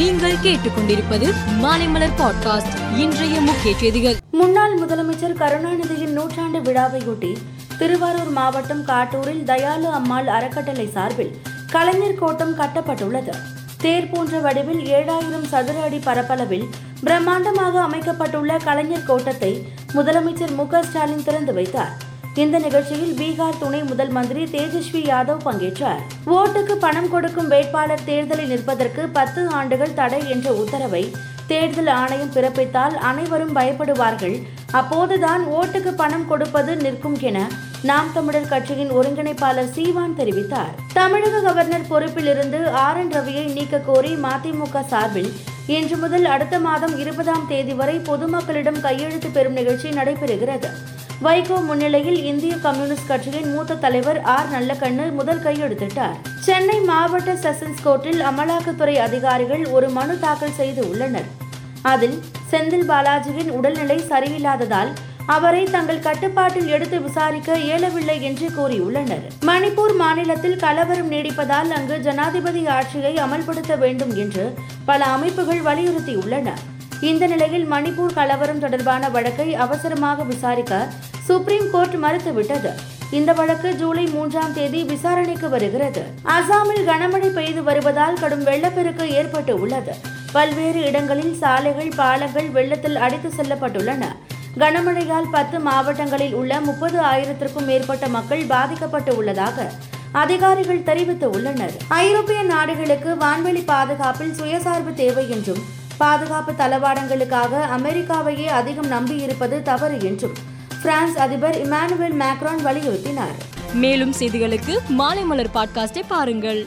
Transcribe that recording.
நீங்கள் கேட்டுக்கொண்டிருப்பது மாலைமலர் பாட்காஸ்ட். இன்றைய முக்கிய செய்திகள். முன்னாள் முதலமைச்சர் கருணாநிதியின் நூற்றாண்டு விழாவையொட்டி திருவாரூர் மாவட்டம் காட்டூரில் தயாளு அம்மாள் அறக்கட்டளை சார்பில் கலைஞர் கோட்டம் கட்டப்பட்டுள்ளது. தேர் போன்ற வடிவில் ஏழாயிரம் சதுர அடி பரப்பளவில் பிரம்மாண்டமாக அமைக்கப்பட்டுள்ள கலைஞர் கோட்டத்தை முதலமைச்சர் மு ஸ்டாலின் திறந்து வைத்தார். இந்த நிகழ்ச்சியில் பீகார் துணை முதல் மந்திரி தேஜஸ்வி யாதவ் பங்கேற்றார். ஓட்டுக்கு பணம் கொடுக்கும் வேட்பாளர் தேர்தலில் நிற்பதற்கு பத்து ஆண்டுகள் தடை என்ற உத்தரவை தேர்தல் ஆணையம் பிறப்பித்தால் அனைவரும் பயப்படுவார்கள். அப்போதுதான் ஓட்டுக்கு பணம் கொடுப்பது நிற்கும் என நாம் தமிழர் கட்சியின் ஒருங்கிணைப்பாளர் சீவான் தெரிவித்தார். தமிழக கவர்னர் பொறுப்பில் இருந்து ஆர் என் ரவியை நீக்க கோரி மதிமுக சார்பில் இன்று முதல் அடுத்த மாதம் இருபதாம் தேதி வரை பொதுமக்களிடம் கையெழுத்து பெறும் நிகழ்ச்சி நடைபெறுகிறது. வைகோ முன்னிலையில் இந்திய கம்யூனிஸ்ட் கட்சியின் மூத்த தலைவர் ஆர். நல்லக்கண்ணு முதல் கையெழுத்திட்டார். சென்னை மாவட்ட செஷன்ஸ் கோர்ட்டில் அமலாக்கத்துறை அதிகாரிகள் ஒரு மனு தாக்கல் செய்து உள்ளனர். அதில் செந்தில் பாலாஜியின் உடல்நிலை சரியில்லாததால் அவரை தங்கள் கட்டுப்பாட்டில் எடுத்து விசாரிக்க இயலவில்லை என்று கூறியுள்ளனர். மணிப்பூர் மாநிலத்தில் கலவரம் நீடிப்பதால் அங்கு ஜனாதிபதி ஆட்சியை அமல்படுத்த வேண்டும் என்று பல அமைப்புகள் வலியுறுத்தியுள்ளன. இந்த நிலையில் மணிப்பூர் கலவரம் தொடர்பான வழக்கை அவசரமாக விசாரிக்க சுப்ரீம் கோர்ட் மறுத்துவிட்டது. இந்த வழக்கு ஜூலை மூன்றாம் தேதி விசாரணைக்கு வருகிறது. அசாமில் கனமழை பெய்து வருவதால் கடும் வெள்ளப்பெருக்கு ஏற்பட்டு உள்ளது பல்வேறு இடங்களில் சாலைகள் பாலங்கள் வெள்ளத்தில் அடித்து செல்லப்பட்டுள்ளன. கனமழையால் பத்து மாவட்டங்களில் உள்ள முப்பது ஆயிரத்திற்கும் மேற்பட்ட மக்கள் பாதிக்கப்பட்டு உள்ளதாக அதிகாரிகள் தெரிவித்து உள்ளனர் ஐரோப்பிய நாடுகளுக்கு வான்வெளி பாதுகாப்பில் சுயசார்பு தேவை என்றும் பாதுகாப்பு தளவாடங்களுக்காக அமெரிக்காவையே அதிகம் நம்பியிருப்பது தவறு என்றும் பிரான்ஸ் அதிபர் இமானுவேல் மேக்ரான் வலியுறுத்தினார். மேலும் செய்திகளுக்கு மாலைமலர் பாட்காஸ்டை பாருங்கள்.